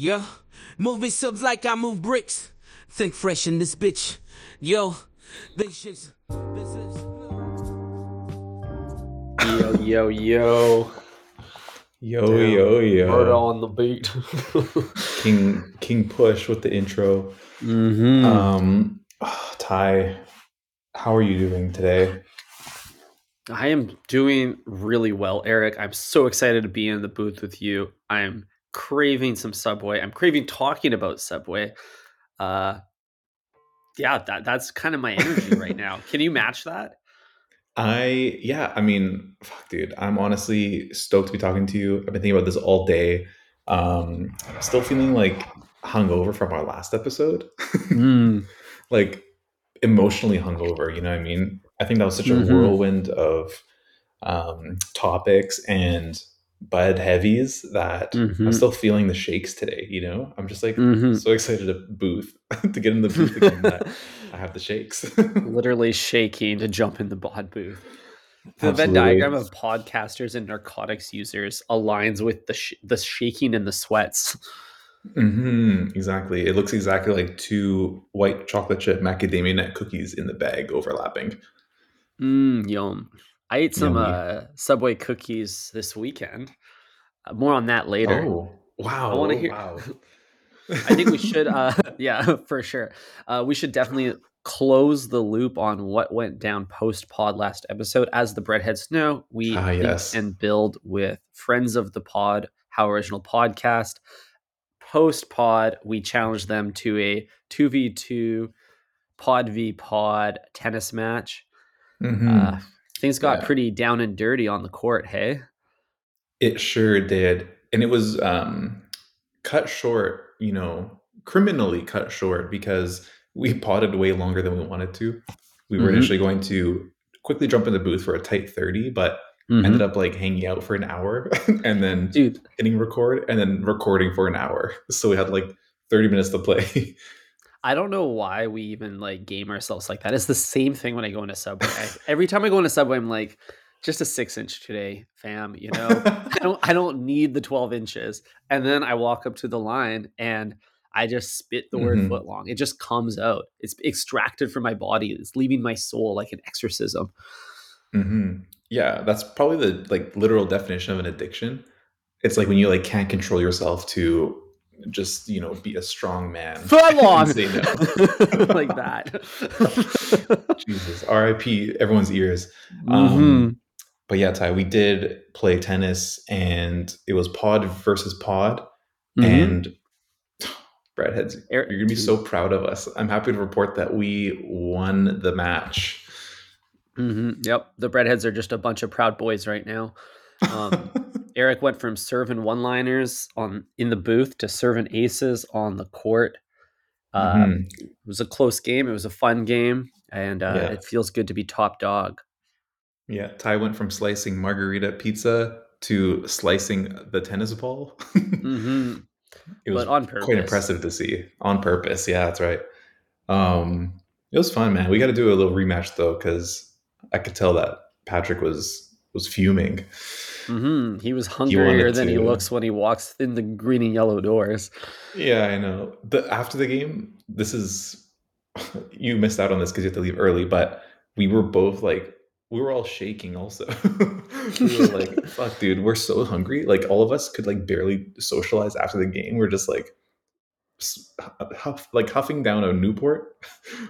Yeah, moving subs like I move bricks. Think fresh in this bitch. Yo, this shit's. This is. Yo, yo, yo. Yo, yo, yo. Word on the beat. King King Push with the intro. mm-hmm. Um Ty, how are you doing today? I am doing really well, Eric. I'm so excited to be in the booth with you. I'm craving some Subway. I'm craving talking about Subway. Uh, yeah, that that's kind of my energy right now. Can you match that? I yeah, I mean, fuck dude, I'm honestly stoked to be talking to you. I've been thinking about this all day. Um still feeling like hungover from our last episode. Mm. like emotionally hungover, you know what I mean? I think that was such a Mhm. whirlwind of um topics and bud heavies that I'm Mhm. still feeling the shakes today, you know? I'm just like Mhm. so excited to booth to get in the booth again that I have the shakes. Literally shaking to jump in the bod booth. The Venn diagram of podcasters and narcotics users aligns with the sh- the shaking and the sweats. hmm exactly. It looks exactly like two white chocolate chip macadamia nut cookies in the bag overlapping. Mm, yum. I ate some Yummy. uh, Subway cookies this weekend. Uh, more on that later. Oh, wow. I want to hear. Wow. I think we should, uh, yeah, for sure. Uh, we should definitely close the loop on what went down post pod last episode. As the breadheads know, we Ah, yes. and build with friends of the pod, How Original Podcast. Post pod, we challenge them to a 2v2 pod v pod tennis match. Mhm. Uh, things got Yeah. pretty down and dirty on the court, hey? It sure did. And it was um, cut short, you know, criminally cut short because we potted way longer than we wanted to. We were Mhm. initially going to quickly jump in the booth for a tight 30, but ended up like hanging out for an hour and then Dude, hitting record and then recording for an hour. So we had like 30 minutes to play. I don't know why we even like game ourselves like that. It's the same thing when I go into Subway. I- every time I go into Subway, I'm like, just a six inch today, fam. You know, I don't, I don't need the twelve inches. And then I walk up to the line and I just spit the word Mhm. foot long. It just comes out. It's extracted from my body. It's leaving my soul like an exorcism. hmm Yeah, that's probably the like literal definition of an addiction. It's like when you like can't control yourself to just you know be a strong man. Foot long, say no. like that. Jesus, R.I.P. Everyone's ears. Mhm. Um, But yeah, Ty, we did play tennis, and it was pod versus pod, Mhm. and Breadheads, you're gonna be so proud of us. I'm happy to report that we won the match. hmm Yep. The breadheads are just a bunch of proud boys right now. Um, Eric went from serving one liners on in the booth to serving aces on the court. Uh, Mhm. It was a close game. It was a fun game, and uh, Yeah. it feels good to be top dog. Yeah, Ty went from slicing margarita pizza to slicing the tennis ball. hmm it was But on purpose. quite impressive to see on purpose. Yeah, that's right. Um, it was fun, man. We got to do a little rematch though, because I could tell that Patrick was was fuming. Hmm He was hungrier than he looks when he walks in the green and yellow doors. Yeah, I know. The after the game, this is you missed out on this because you have to leave early, but we were both like we were all shaking also. we were like, fuck dude, we're so hungry. Like all of us could like barely socialize after the game. We're just like huff, like huffing down a Newport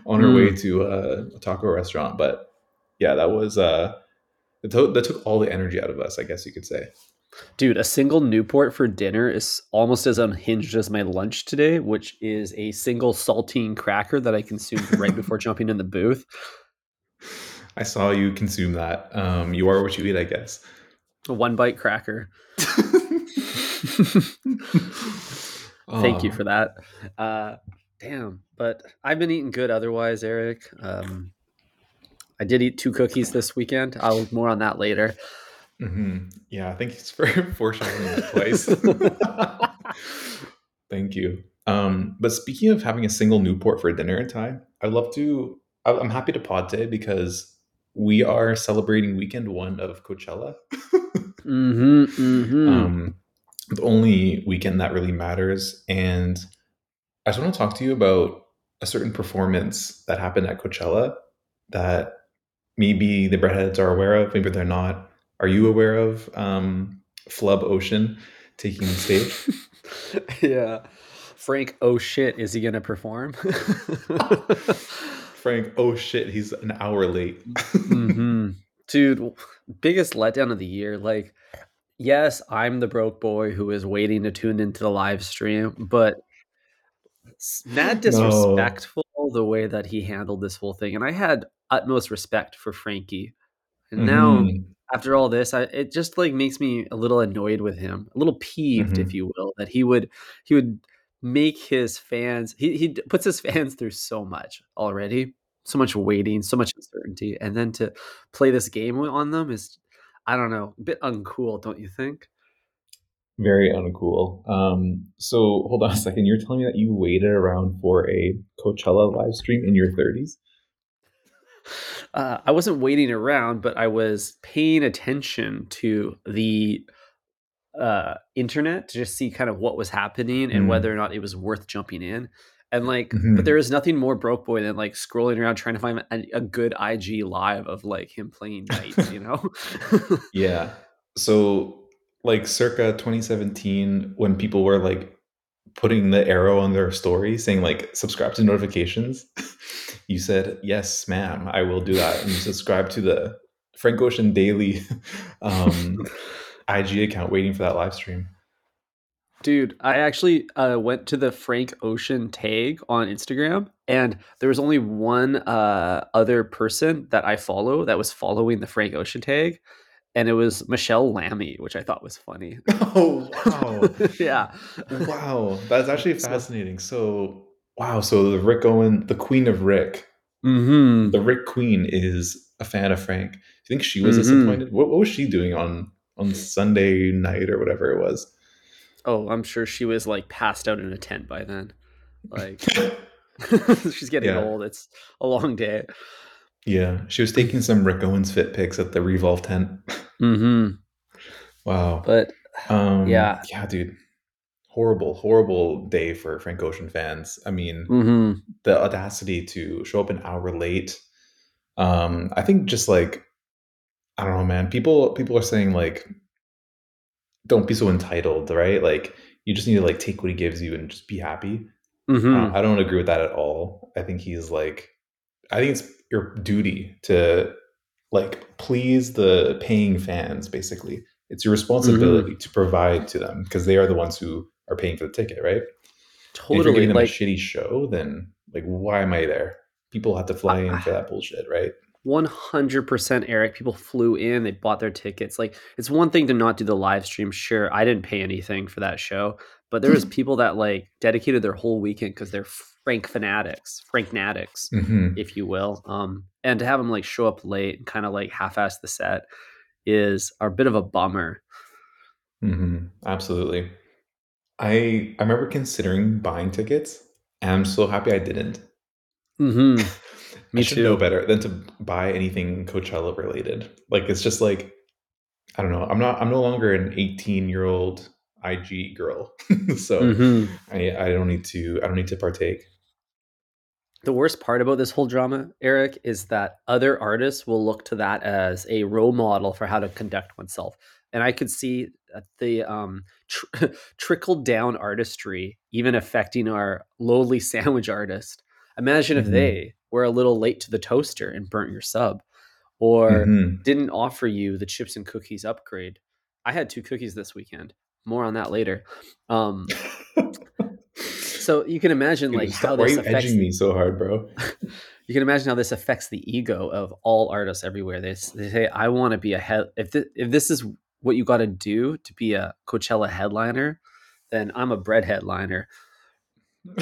on our way to uh, a taco restaurant. But yeah, that was uh that took, that took all the energy out of us, I guess you could say. Dude, a single Newport for dinner is almost as unhinged as my lunch today, which is a single saltine cracker that I consumed right before jumping in the booth. I saw you consume that. Um, you are what you eat, I guess. A one bite cracker. Thank you Oh, for that. Uh, damn, but I've been eating good otherwise, Eric. Um, I did eat two cookies this weekend. I'll more on that later. mhm. Yeah, thanks for foreshadowing twice. Thank you. Um, but speaking of having a single Newport for dinner in time, I'd love to. I'm happy to pod today because we are celebrating weekend one of Coachella. Mm-hmm, mm-hmm. Um, the only weekend that really matters. And I just want to talk to you about a certain performance that happened at Coachella that maybe the breadheads are aware of, maybe they're not. Are you aware of um, Flub Ocean taking the stage? yeah. Frank, oh shit, is he gonna perform? Frank, oh shit, he's an hour late. hmm Dude, biggest letdown of the year. Like, yes, I'm the broke boy who is waiting to tune into the live stream, but mad No. disrespectful the way that he handled this whole thing. And I had utmost respect for Frankie. And now Mhm. after all this, I, it just like makes me a little annoyed with him, a little peeved, if Mhm. you will, that he would he would make his fans he he puts his fans through so much already, so much waiting, so much uncertainty, and then to play this game on them is I don't know, a bit uncool, don't you think? Very uncool. Um, so hold on a second. You're telling me that you waited around for a Coachella live stream in your 30s? Uh, I wasn't waiting around, but I was paying attention to the uh, internet to just see kind of what was happening and Mm. whether or not it was worth jumping in. And like, Mhm. but there is nothing more broke boy than like scrolling around trying to find a, a good IG live of like him playing knights, you know? Yeah. So, like, circa 2017, when people were like putting the arrow on their story saying, like, subscribe to notifications, you said, Yes, ma'am, I will do that. And you subscribe to the Frank Ocean Daily um, IG account waiting for that live stream. Dude, I actually uh, went to the Frank Ocean tag on Instagram, and there was only one uh, other person that I follow that was following the Frank Ocean tag, and it was Michèle Lamy, which I thought was funny. Oh, wow. yeah. wow. That's actually fascinating. So, wow. So, the Rick Owen, the Queen of Rick, Mm-hmm. the Rick Queen is a fan of Frank. Do you think she was Mhm. disappointed? What, what was she doing on on Sunday night or whatever it was? Oh, I'm sure she was like passed out in a tent by then. Like she's getting Yeah. old. It's a long day. Yeah, she was taking some Rick Owens fit pics at the Revolve tent. Mm-hmm. Wow. But Um, yeah. yeah, dude. Horrible, horrible day for Frank Ocean fans. I mean, mm-hmm. the audacity to show up an hour late. Um, I think just like I don't know, man. People people are saying like, don't be so entitled, right? Like you just need to like take what he gives you and just be happy. Mm-hmm. Uh, I don't agree with that at all. I think he's like, I think it's your duty to like please the paying fans. Basically, it's your responsibility mm-hmm. to provide to them because they are the ones who are paying for the ticket, right? And if you're totally. giving them Like a shitty show, then like why am I there? People have to fly in for that bullshit, right? 100% Eric. People flew in, they bought their tickets. Like, it's one thing to not do the live stream. Sure, I didn't pay anything for that show, but there was people that like dedicated their whole weekend because they're Frank fanatics, Frank Natics, hmm if you will. Um, and to have them like show up late and kind of like half-ass the set is a bit of a bummer. hmm Absolutely. I I remember considering buying tickets, and I'm so happy I didn't. Mm-hmm. I Me should too. know better than to buy anything Coachella related. Like it's just like I don't know. I'm not. I'm no longer an 18 year old IG girl, so Mm-hmm. I I don't need to. I don't need to partake. The worst part about this whole drama, Eric, is that other artists will look to that as a role model for how to conduct oneself. And I could see the um, tr- trickle down artistry even affecting our lowly sandwich artist. Imagine if Mhm. they were a little late to the toaster and burnt your sub, or Mhm. didn't offer you the chips and cookies upgrade. I had two cookies this weekend. More on that later. Um, so you can imagine Dude, like stop- how why are this you affects edging me so hard, bro? you can imagine how this affects the ego of all artists everywhere. They, they say, "I want to be a head." If thi- if this is what you got to do to be a Coachella headliner, then I'm a bread headliner.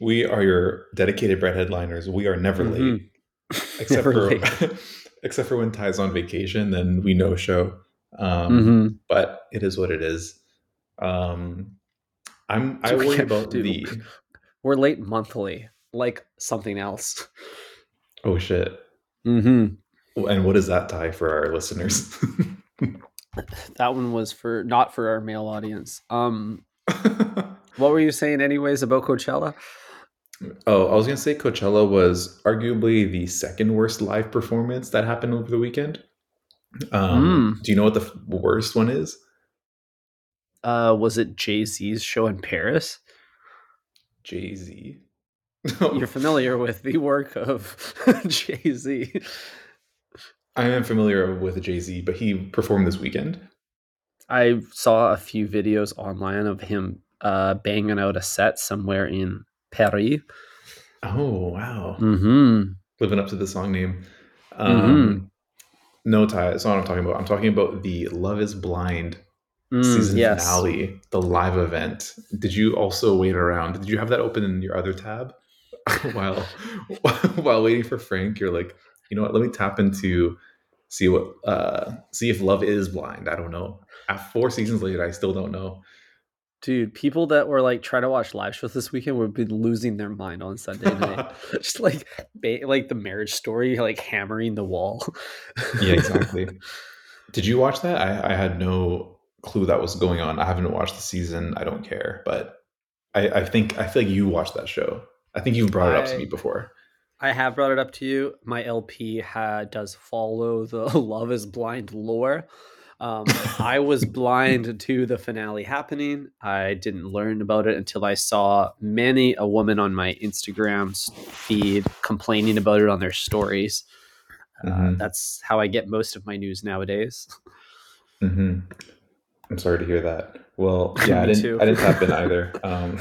we are your dedicated bread headliners. We are never late, Mhm. except Never for late. except for when Ty's on vacation, then we no show. Um, Mhm. But it is what it is. Um, I'm I worry yeah, about dude. the We're late monthly, like something else. oh shit. Mm-hmm. And what does that tie for our listeners? that one was for not for our male audience. Um, what were you saying, anyways, about Coachella? oh, I was gonna say Coachella was arguably the second worst live performance that happened over the weekend. Um, Do you know what the f- worst one is? Uh, was it Jay Z's show in Paris? Jay Z. You're familiar with the work of Jay Z. I am familiar with Jay Z, but he performed this weekend. I saw a few videos online of him uh, banging out a set somewhere in Paris. Oh wow, Mm-hmm. living up to the song name. Um, No, Ty, that's not what I'm talking about. I'm talking about the Love Is Blind season Mm, yes. finale, the live event. Did you also wait around? Did you have that open in your other tab while while waiting for Frank? You're like, you know what? Let me tap into see what uh see if love is blind. I don't know. At four seasons later, I still don't know. Dude, people that were like trying to watch live shows this weekend would be losing their mind on Sunday night. Just like ba- like the marriage story, like hammering the wall. Yeah, exactly. Did you watch that? I, I had no clue that was going on. I haven't watched the season. I don't care, but I, I think I feel like you watched that show. I think you've brought it up to me before. I have brought it up to you. My LP ha- does follow the Love is Blind lore. Um, I was blind to the finale happening. I didn't learn about it until I saw many a woman on my Instagram feed complaining about it on their stories. Uh, Mhm. that's how I get most of my news nowadays. hmm I'm sorry to hear that. Well, yeah, I didn't. I didn't tap in either. Um,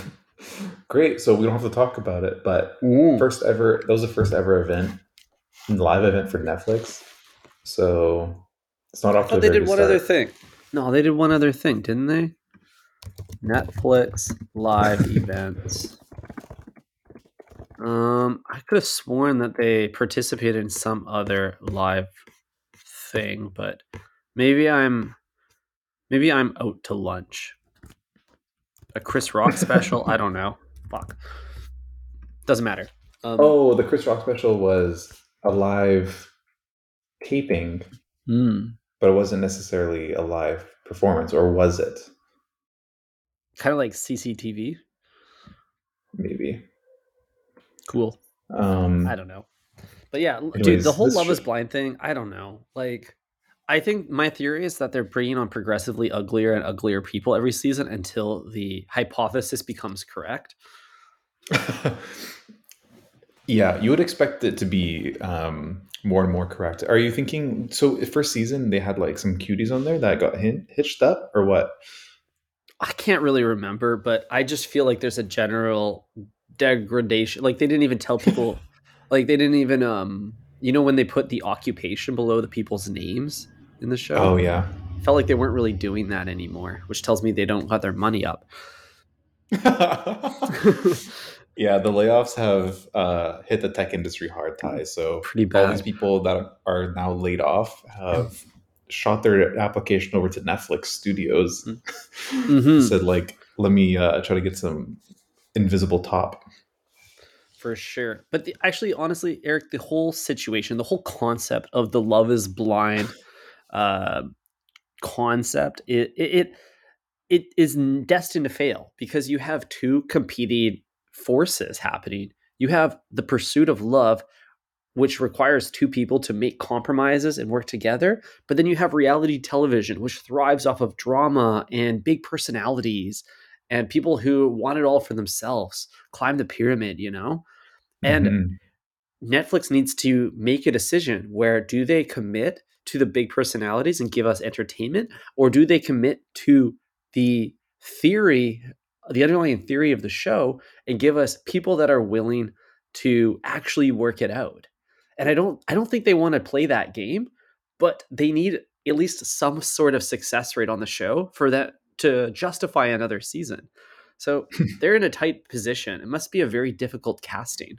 great. So we don't have to talk about it. But first ever. That was the first ever event, live event for Netflix. So it's not off Oh, they did one other thing. No, they did one other thing, didn't they? Netflix live events. Um, I could have sworn that they participated in some other live thing, but maybe I'm maybe I'm out to lunch. A Chris Rock special? I don't know. Fuck. Doesn't matter. Um, Oh, the Chris Rock special was a live taping, hmm. but it wasn't necessarily a live performance, or was it? kind of like CCTV. Maybe. Cool. Um, I don't know. But yeah, l- dude, the whole this Love is Blind thing, I don't know. Like, I think my theory is that they're bringing on progressively uglier and uglier people every season until the hypothesis becomes correct. yeah, you would expect it to be um, more and more correct. Are you thinking so? First season, they had like some cuties on there that got hitched up, or what? I can't really remember, but I just feel like there's a general degradation. Like they didn't even tell people, like they didn't even, um, you know, when they put the occupation below the people's names in the show. Oh yeah. felt like they weren't really doing that anymore, which tells me they don't got their money up. yeah, the layoffs have uh, hit the tech industry hard, Ty. So Pretty all these people that are now laid off have shot their application over to Netflix Studios. Mhm. Said like, let me uh, try to get some invisible top. for sure. But the, actually, honestly, Eric, the whole situation, the whole concept of the Love Is Blind uh, concept, it, it it is destined to fail because you have two competing forces happening. You have the pursuit of love, which requires two people to make compromises and work together. But then you have reality television, which thrives off of drama and big personalities and people who want it all for themselves, climb the pyramid, you know? And Mhm. Netflix needs to make a decision where do they commit to the big personalities and give us entertainment, or do they commit to the theory, the underlying theory of the show, and give us people that are willing to actually work it out? And I don't, I don't think they want to play that game, but they need at least some sort of success rate on the show for that to justify another season. So they're in a tight position. It must be a very difficult casting.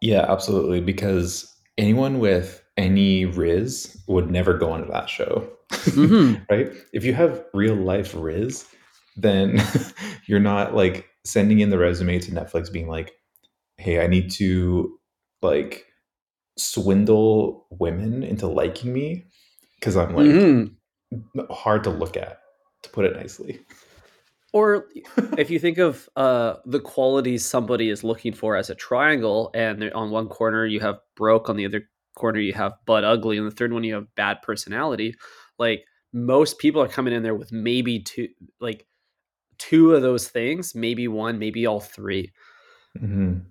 Yeah, absolutely. Because anyone with any Riz would never go onto that show. Mhm. right? If you have real life Riz, then you're not like sending in the resume to Netflix being like, hey, I need to like swindle women into liking me. because I'm like Mhm. hard to look at, to put it nicely. Or if you think of uh, the qualities somebody is looking for as a triangle, and on one corner you have broke, on the other corner you have butt ugly, and the third one you have bad personality. Like most people are coming in there with maybe two, like two of those things, maybe one, maybe all three. Mhm.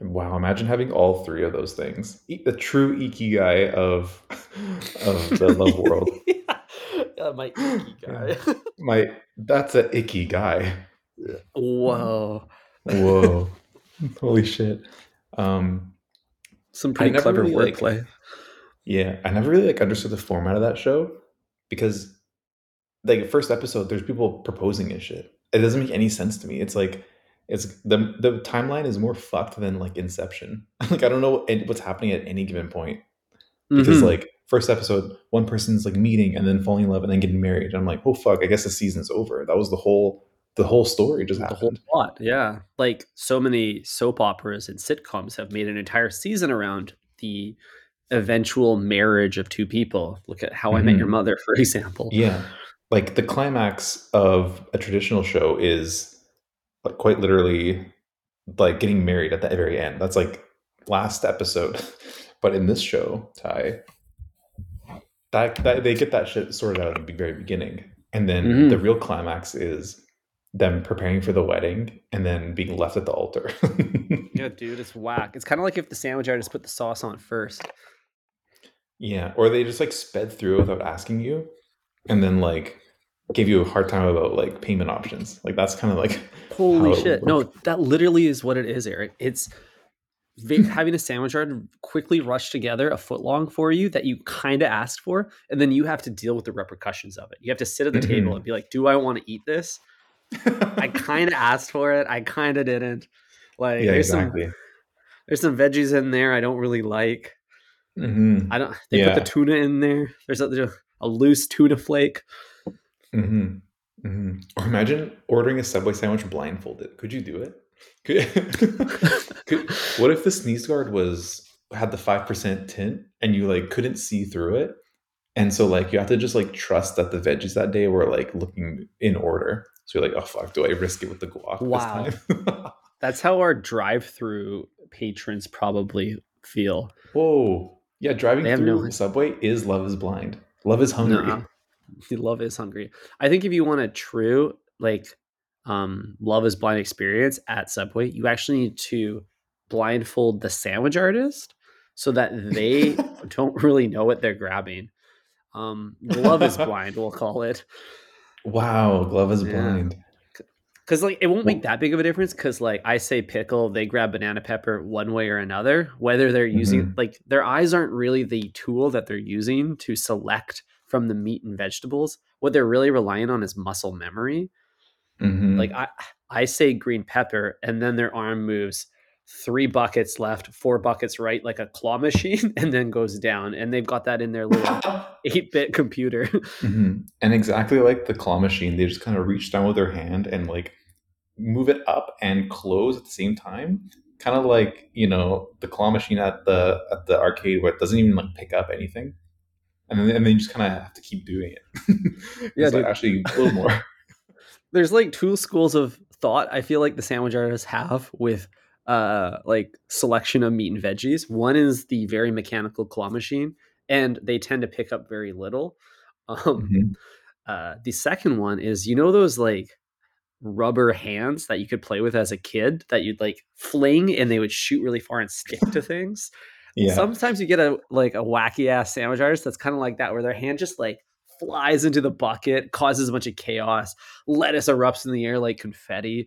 Wow, imagine having all three of those things. The true ikigai of of the love world. yeah. Yeah, my icky guy. My that's an icky guy. Whoa, Whoa. Holy shit. Um some pretty clever really, like- wordplay. yeah, I never really like understood the format of that show because like first episode there's people proposing and shit. It doesn't make any sense to me. It's like it's the the timeline is more fucked than like Inception. like I don't know what's happening at any given point. because Mhm. like first episode one person's like meeting and then falling in love and then getting married and i'm like oh fuck i guess the season's over that was the whole the whole story just the happened whole plot yeah. Like so many soap operas and sitcoms have made an entire season around the eventual marriage of two people. Look at how i met your Mhm. mother for example. Yeah. Like the climax of a traditional show is like quite literally like getting married at the very end. That's like last episode. But in this show ty that, that they get that shit sorted out at the very beginning. And then Mhm. the real climax is them preparing for the wedding and then being left at the altar. Yeah dude it's whack. It's kind of like if the sandwich artist put the sauce on first. Yeah, or they just like sped through without asking you, and then like gave you a hard time about like payment options. Like that's kind of like holy shit. No that literally is what it is eric. It's having a sandwich artist quickly rush together a foot long for you that you kind of asked for and then you have to deal with the repercussions of it. You have to sit at the table Mhm. and be like do i want to eat this I kind of asked for it. I kind of didn't. Like yeah, there's some there's some veggies in there I don't really like. hmm I don't. They Yeah. put the tuna in there. There's a, there's a loose tuna flake. hmm hmm Or imagine ordering a Subway sandwich blindfolded. Could you do it? Could, could, what if the sneeze guard was had the five percent tint and you like couldn't see through it, and so like you have to just like trust that the veggies that day were like looking in order. So you're like, oh fuck, do I risk it with the guac Wow. this time? That's how our drive-through patrons probably feel. Whoa. Yeah, driving They through no- Subway is Love is Blind. Love is Hungry. Nuh-uh. Love is hungry. I think if you want a true like um love is blind experience at Subway, you actually need to blindfold the sandwich artist so that they don't really know what they're grabbing. Um love is blind, we'll call it. Wow, Love is Yeah. Blind. Cause like it won't make that big of a difference because like I say pickle, they grab banana pepper one way or another, whether they're using like their eyes aren't really the tool that they're using to select from the meat and vegetables. What they're really relying on is muscle memory. Mhm. Like I I say green pepper, and then their arm moves three buckets left, four buckets right, like a claw machine, and then goes down. And they've got that in their little eight bit computer. Mhm. And exactly like the claw machine, they just kind of reach down with their hand and like move it up and close at the same time. Kind of like you know the claw machine at the at the arcade where it doesn't even like pick up anything, and then and then you just kind of have to keep doing it. Yeah, like, actually a little more. there's like two schools of thought I feel like the sandwich artists have with uh like selection of meat and veggies. One is the very mechanical claw machine, and they tend to pick up very little. Um, Mhm. uh, the second one is you know those like rubber hands that you could play with as a kid that you'd like fling and they would shoot really far and stick to things. Yeah. Sometimes you get a like a wacky ass sandwich artist that's kind of like that, where their hand just like flies into the bucket, causes a bunch of chaos, lettuce erupts in the air like confetti,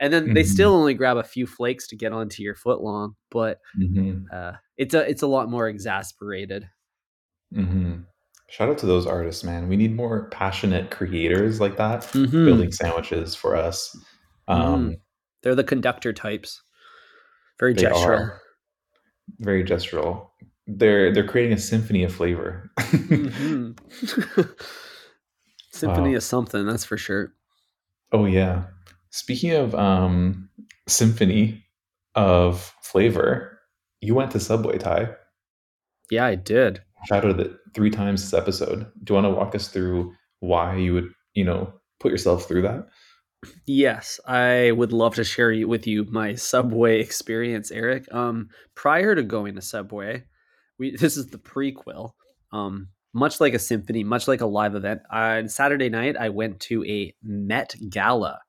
and then they Mhm. still only grab a few flakes to get onto your foot long, but Mhm. uh, it's a it's a lot more exasperated. hmm Shout out to those artists, man. We need more passionate creators like that Mhm. building sandwiches for us. Um, They're the conductor types, very They gestural. Very gestural. They're they're creating a symphony of flavor. Mhm. Symphony Wow. is something, that's for sure. oh yeah. Speaking of um, symphony of flavor, you went to Subway Ty. Yeah, I did. shadowed it three times this episode. Do you want to walk us through why you would, you know, put yourself through that? Yes, I would love to share with you my Subway experience, Eric. Um, prior to going to Subway, we this is the prequel. Um, much like a symphony, much like a live event. On Saturday night, I went to a Met Gala.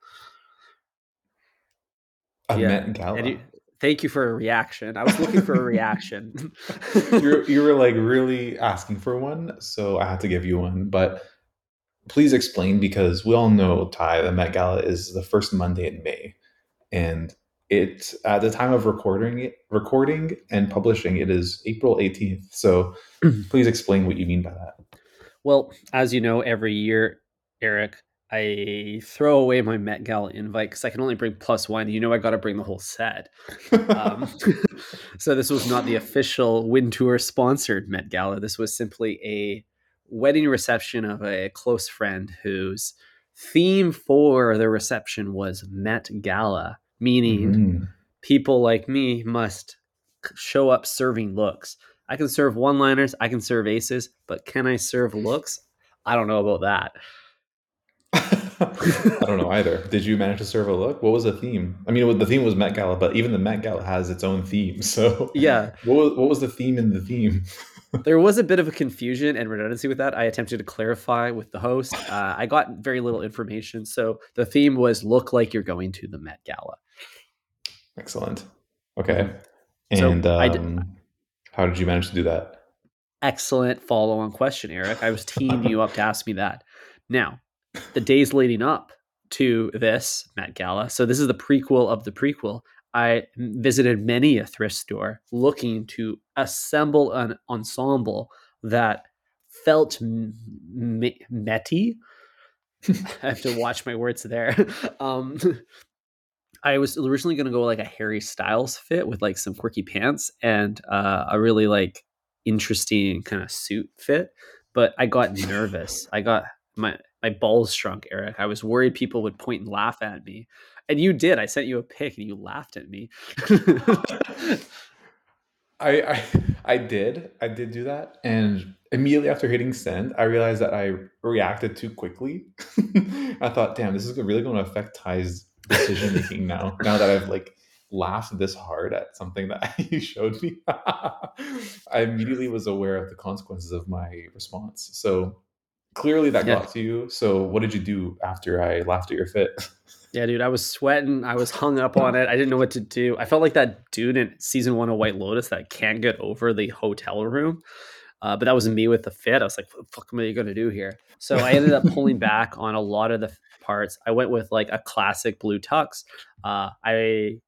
A Yeah, Met Gala. And you, thank you for a reaction. I was looking for a reaction. you you were like really asking for one, so I had to give you one. But please explain because we all know Ty the Met Gala is the first Monday in May, and it at the time of recording it, recording and publishing it is April eighteenth. So mm-hmm. please explain what you mean by that. Well, as you know, every year, Eric, I throw away my Met Gala invite because I can only bring plus one. You know, I got to bring the whole set. Um, so this was not the official Wintour sponsored Met Gala. This was simply a wedding reception of a close friend whose theme for the reception was Met Gala, meaning Mhm. people like me must show up serving looks. I can serve one liners, I can serve aces, but can I serve looks? I don't know about that. I don't know either. Did you manage to serve a look? What was the theme? I mean, the theme was Met Gala, but even the Met Gala has its own theme. So Yeah, what was, what was the theme in the theme? there was a bit of a confusion and redundancy with that. I attempted to clarify with the host. Uh, I got very little information. So the theme was look like you're going to the Met Gala. Excellent. Okay. So, And I d- um, how did you manage to do that? Excellent follow on question, Eric. I was teeing you up to ask me that. Now, the days leading up to this Met Gala, so this is the prequel of the prequel. I visited many a thrift store looking to assemble an ensemble that felt m- m- metty. I have to watch my words there. Um, I was originally going to go like a Harry Styles fit with like some quirky pants and uh, a really like interesting kind of suit fit, but I got nervous. I got my my balls shrunk, Eric. I was worried people would point and laugh at me. And you did. I sent you a pic and you laughed at me. I, I I did. I did do that. And immediately after hitting send, I realized that I reacted too quickly. I thought, damn, this is really going to affect Ty's decision making now. Now that I've like laughed this hard at something that you showed me. I immediately was aware of the consequences of my response. So clearly that Yeah. got to you. So what did you do after I laughed at your fit? yeah, dude, I was sweating. I was hung up on it. I didn't know what to do. I felt like that dude in season one of White Lotus that can't get over the hotel room. Uh, but that was me with the fit. I was like, what the fuck am I going to do here? So I ended up pulling back on a lot of the parts. I went with like a classic blue tux. Uh, I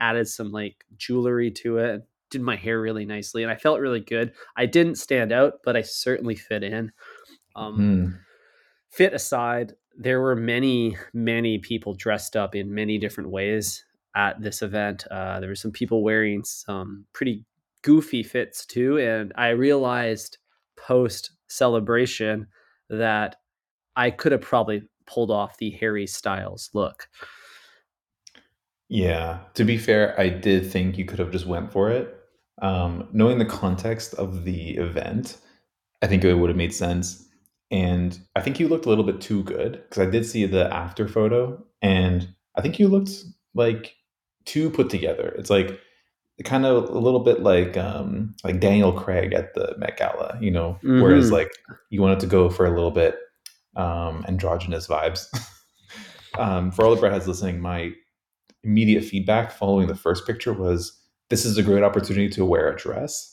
added some like jewelry to it, did my hair really nicely, and I felt really good. I didn't stand out, but I certainly fit in. Um, Hmm. fit aside, there were many, many people dressed up in many different ways at this event. Uh, there were some people wearing some pretty goofy fits too. And I realized post celebration that I could have probably pulled off the Harry Styles look. Yeah, to be fair, I did think you could have just went for it. Um, knowing the context of the event, I think it would have made sense. And I think you looked a little bit too good because I did see the after photo, and I think you looked like too put together. It's like kind of a little bit like um, like Daniel Craig at the Met Gala, you know. Whereas Mhm. like you wanted to go for a little bit um, androgynous vibes. um, for all the breadheads listening, my immediate feedback following the first picture was this is a great opportunity to wear a dress.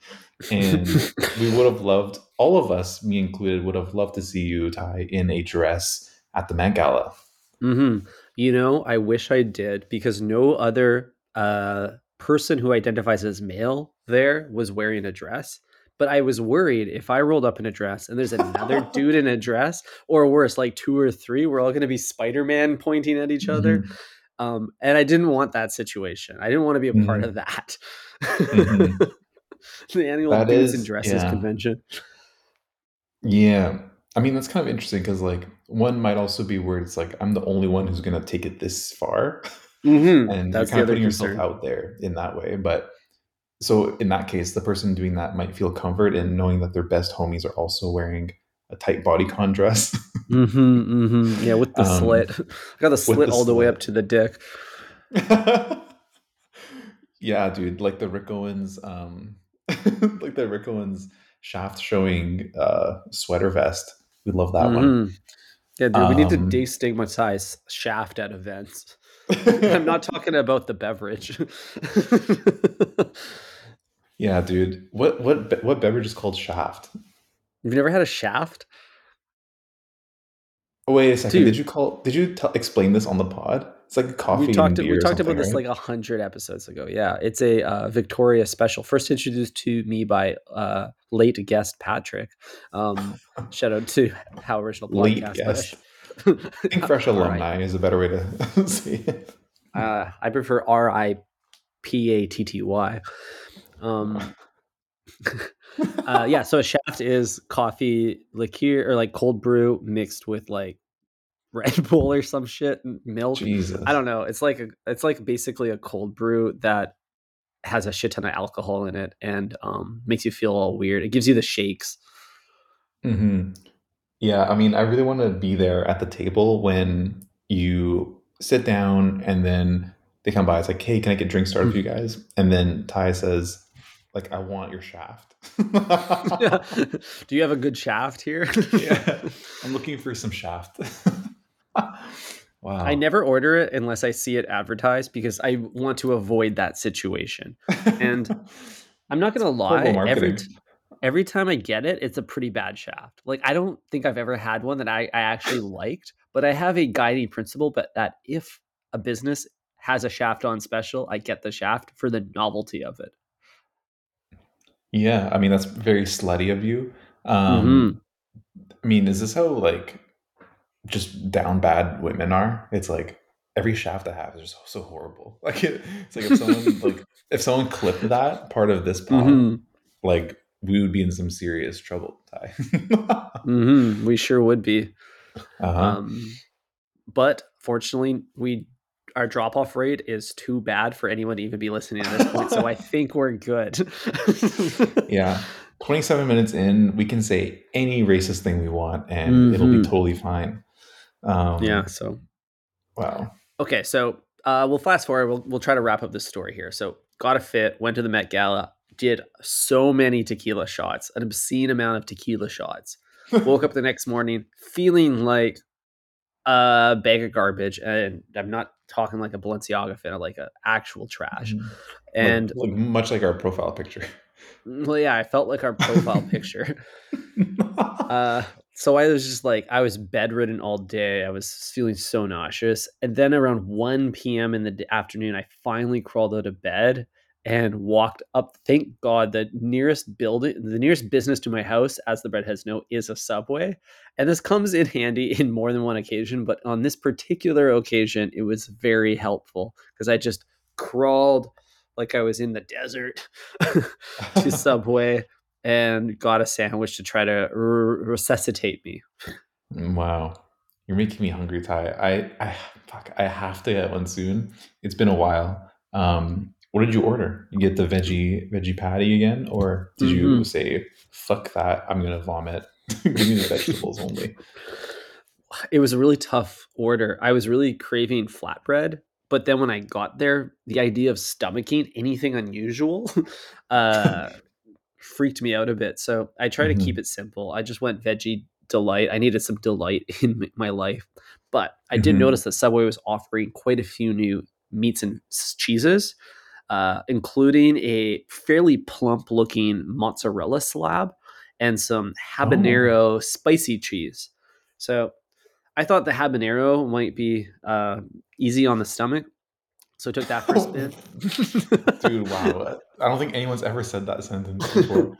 and we would have loved, all of us, me included, would have loved to see you Ty in a dress at the Met Gala. hmm You know, I wish I did because no other uh, person who identifies as male there was wearing a dress. But I was worried if I rolled up in a dress and there's another dude in a dress, or worse, like two or three, we're all going to be Spider Man pointing at each other. Mhm. Um, and I didn't want that situation. I didn't want to be a part Mhm. of that. The annual That dudes is- dresses yeah. convention. Yeah. I mean, that's kind of interesting because, like, one might also be where it's like, I'm the only one who's going to take it this far. Mm-hmm. and That's you're kind of putting yourself out there in that way. But so in that case, the person doing that might feel comfort in knowing that their best homies are also wearing a tight bodycon dress. Mm-hmm, mm-hmm. Yeah, with the Um, slit. I got the slit the all the way up to the dick. yeah, dude, like the Rick Owens, um, like the Rick Owens shaft showing uh, sweater vest. We love that one. Mhm. Yeah, dude, we need to Um, destigmatize shaft at events. I'm not talking about the beverage. yeah, dude. What what what beverage is called shaft? You've never had a shaft? Oh, wait a second. Dude. Did you call? Did you t- explain this on the pod? It's like a coffee. we talked. We talked about something, this right? like a hundred episodes ago. Yeah, it's a uh, Victoria special. First introduced to me by uh, late guest Patrick. Um, shout out to How Original Late Podcast. guest. I Think fresh alumni is a better way to say it. Uh, I prefer R I P A T T Y. Um, uh, yeah, so a shaft is coffee liqueur or like cold brew mixed with like Red Bull or some shit, and milk. Jesus. I don't know. It's like a, it's like basically a cold brew that has a shit ton of alcohol in it and um, makes you feel all weird. It gives you the shakes. hmm Yeah, I mean, I really want to be there at the table when you sit down and then they come by. It's like, hey, can I get drinks started for you guys? And then Ty says, like, I want your shaft. Do you have a good shaft here? yeah, I'm looking for some shaft. wow. I never order it unless I see it advertised because I want to avoid that situation. and I'm not gonna lie, every t- every time I get it, it's a pretty bad shaft. Like I don't think I've ever had one that I, I actually liked, but I have a guiding principle but that if a business has a shaft on special, I get the shaft for the novelty of it. Yeah, I mean, that's very slutty of you. Um, Mm-hmm. I mean, is this how like just down bad women are? It's like every shaft I have is just so horrible. Like it, it's like if someone like if someone clipped that part of this pod, Mhm. like we would be in some serious trouble. Ty. Mhm. We sure would be. uh-huh. Um, but fortunately, we our drop off rate is too bad for anyone to even be listening at this point. so I think we're good. yeah, twenty-seven minutes in, we can say any racist thing we want, and it'll be Mhm. totally fine. Um, Yeah. So Wow. okay. So uh, we'll fast forward. We'll we'll try to wrap up this story here. So got a fit. Went to the Met Gala. Did so many tequila shots, an obscene amount of tequila shots. Woke up the next morning feeling like a bag of garbage, and I'm not talking like a Balenciaga fan, like a actual trash. Mhm. And like, like much like our profile picture. well, yeah, I felt like our profile picture. Uh, so I was just like, I was bedridden all day. I was feeling so nauseous. And then around 1 p.m. in the afternoon, I finally crawled out of bed and walked up. Thank God, the nearest building, the nearest business to my house, as the breadheads know, is a subway. And this comes in handy in more than one occasion. But on this particular occasion, it was very helpful because I just crawled like I was in the desert to Subway and got a sandwich to try to r- resuscitate me. Wow. You're making me hungry, Ty. I, I fuck, I have to get one soon. It's been a while. Um, what did you order? You get the veggie veggie patty again, or did you Mhm. say fuck that? I'm gonna vomit. Give me the vegetables only. It was a really tough order. I was really craving flatbread, but then when I got there, the idea of stomaching anything unusual uh, freaked me out a bit. So I try Mhm. to keep it simple. I just went veggie delight. I needed some delight in my life. But I did Mhm. notice that Subway was offering quite a few new meats and cheeses, uh, including a fairly plump looking mozzarella slab and some habanero spicy cheese. So I thought the habanero might be uh, easy on the stomach. So I took that for a spin. Dude, wow. I don't think anyone's ever said that sentence before.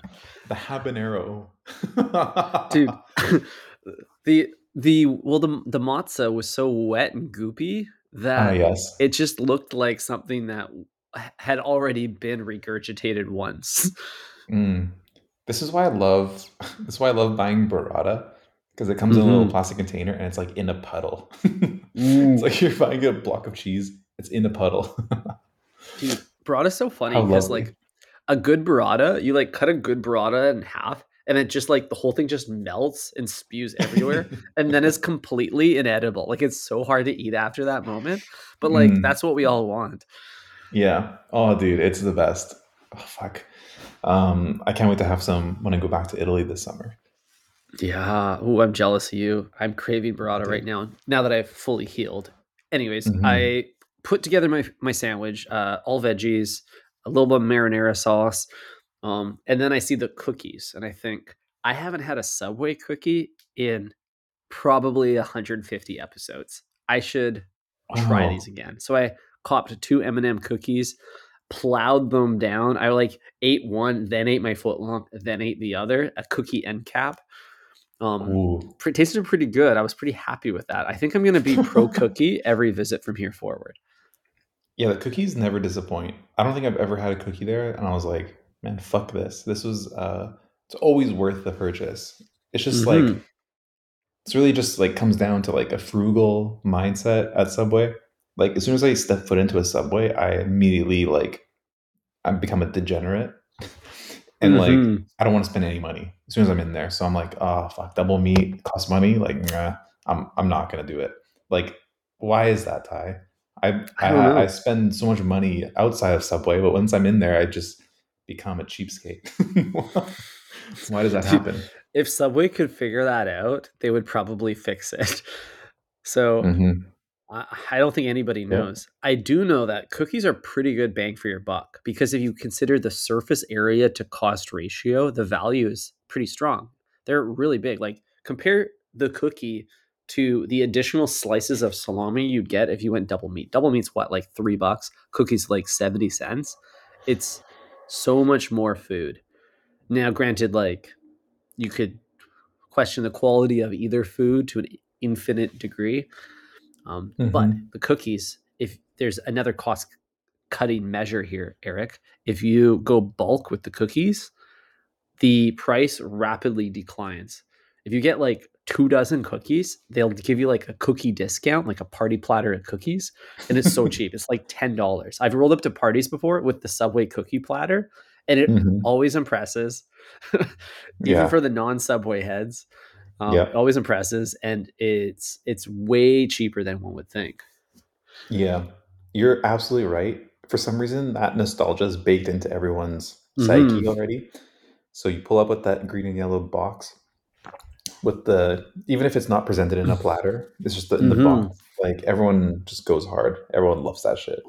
the habanero. dude the the well the the matzo was so wet and goopy Ah, that yes. it just looked like something that had already been regurgitated once Mm. This is why I love this is why I love buying burrata because it comes in a little Mhm. plastic container and it's like in a puddle. it's like you're buying a block of cheese, it's in a puddle. dude burrata's so funny because like a good burrata, you like cut a good burrata in half and it just like the whole thing just melts and spews everywhere and then it's completely inedible. Like it's so hard to eat after that moment. But like Mm. that's what we all want. Yeah. Oh, dude, it's the best. Oh, fuck. Um, I can't wait to have some when I go back to Italy this summer. Yeah. Oh, I'm jealous of you. I'm craving burrata right now. Now that I've fully healed. Anyways, Mhm. I put together my my sandwich, uh, all veggies, a little bit of marinara sauce, um, and then I see the cookies, and I think I haven't had a Subway cookie in probably 150 episodes. I should try Wow. these again. So I copped two M&M cookies, plowed them down. I like ate one, then ate my foot long, then ate the other, a cookie end cap. Um, pre- tasted pretty good. I was pretty happy with that. I think I'm going to be pro cookie every visit from here forward. Yeah, the cookies never disappoint. I don't think I've ever had a cookie there, and I was like, man, fuck this. This was uh it's always worth the purchase. It's just like Mhm. it's really just like comes down to like a frugal mindset at Subway. Like as soon as I step foot into a Subway, I immediately like I become a degenerate. and like Mhm. I don't want to spend any money as soon as I'm in there. So I'm like, oh fuck, double meat costs money. Like, nah, I'm I'm not gonna do it. Like, why is that, Ty? I I. I, I spend so much money outside of Subway, but once I'm in there, I just become a cheapskate. why does that happen? if Subway could figure that out, they would probably fix it. So Mhm. I, I don't think anybody knows. I do know that cookies are pretty good bang for your buck because if you consider the surface area to cost ratio, the value is pretty strong. They're really big. Like compare the cookie to the additional slices of salami you'd get if you went double meat. Double meat's what, like three bucks? Cookies like 70 cents. It's so much more food. Now, granted, like you could question the quality of either food to an infinite degree. Um, But Mhm. the cookies, if there's another cost cutting measure here, Eric, if you go bulk with the cookies, the price rapidly declines. If you get like two dozen cookies, they'll give you like a cookie discount, like a party platter of cookies, and it's so cheap. It's like ten dollars. I've rolled up to parties before with the Subway cookie platter, and it Mhm. always impresses, even Yeah. for the non-Subway heads. Um, Yeah. it always impresses, and it's it's way cheaper than one would think. Yeah, you're absolutely right. For some reason, that nostalgia is baked into everyone's Mhm. psyche already. So you pull up with that green and yellow box with the even if it's not presented in a platter, it's just in the Mhm. box. Like everyone just goes hard. Everyone loves that shit.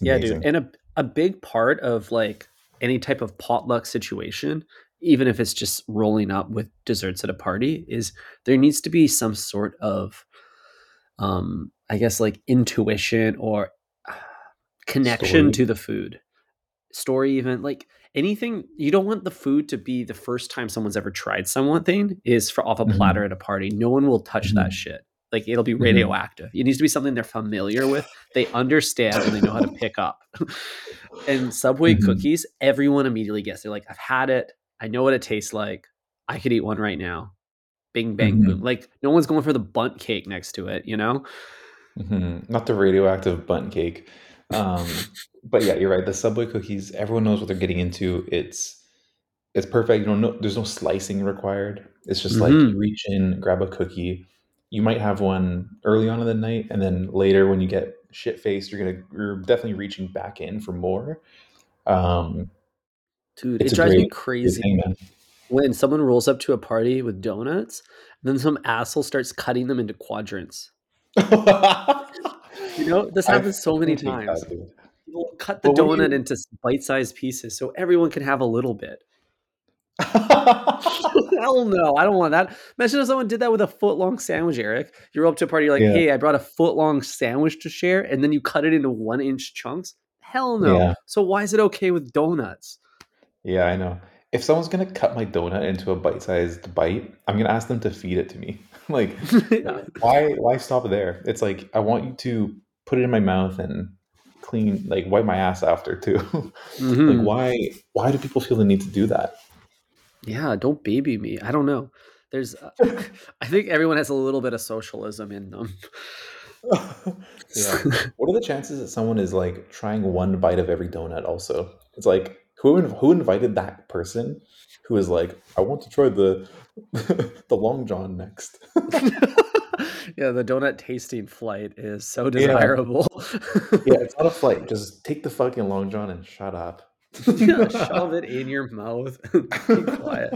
Yeah, dude. And a a big part of like any type of potluck situation, even if it's just rolling up with desserts at a party, is there needs to be some sort of um I guess like intuition or connection Story. to the food. Story even like anything you don't want the food to be the first time someone's ever tried something is for off a Mhm. platter at a party. No one will touch that Mhm. shit. Like it'll be Mhm. radioactive. It needs to be something they're familiar with, they understand, and they know how to pick up. and Subway Mhm. cookies, everyone immediately gets. They're like, I've had it. I know what it tastes like. I could eat one right now. Bing bang boom. Mhm. Like no one's going for the Bundt cake next to it, you know? Not the radioactive bun cake. Um, but yeah, you're right. The Subway cookies, everyone knows what they're getting into. It's it's perfect. You don't know there's no slicing required. It's just like Mhm. you reach in, grab a cookie. You might have one early on in the night, and then later when you get shit faced, you're gonna you're definitely reaching back in for more. Um, Dude, it drives me crazy thing, when someone rolls up to a party with donuts, then some asshole starts cutting them into quadrants. You know, this I happens so many times. that, People cut the do donut you- into bite-sized pieces so everyone can have a little bit. Hell no, I don't want that. Imagine if someone did that with a foot-long sandwich, Eric. You're up to a party, you're like, Yeah. hey, I brought a foot-long sandwich to share, and then you cut it into one-inch chunks. Hell no. Yeah. So why is it okay with donuts? Yeah, I know. If someone's gonna cut my donut into a bite-sized bite, I'm gonna ask them to feed it to me. like, Yeah. why why stop there? It's like I want you to put it in my mouth and clean, like wipe my ass after too. Mhm. like, why why do people feel the need to do that? Yeah, don't baby me. I don't know. There's, uh, I think everyone has a little bit of socialism in them. yeah. What are the chances that someone is like trying one bite of every donut? Also, it's like who who invited that person who is like, I want to try the the long john next. Yeah, the donut tasting flight is so desirable. Yeah. yeah, it's not a flight. Just take the fucking long john and shut up. yeah, shove it in your mouth. Be quiet.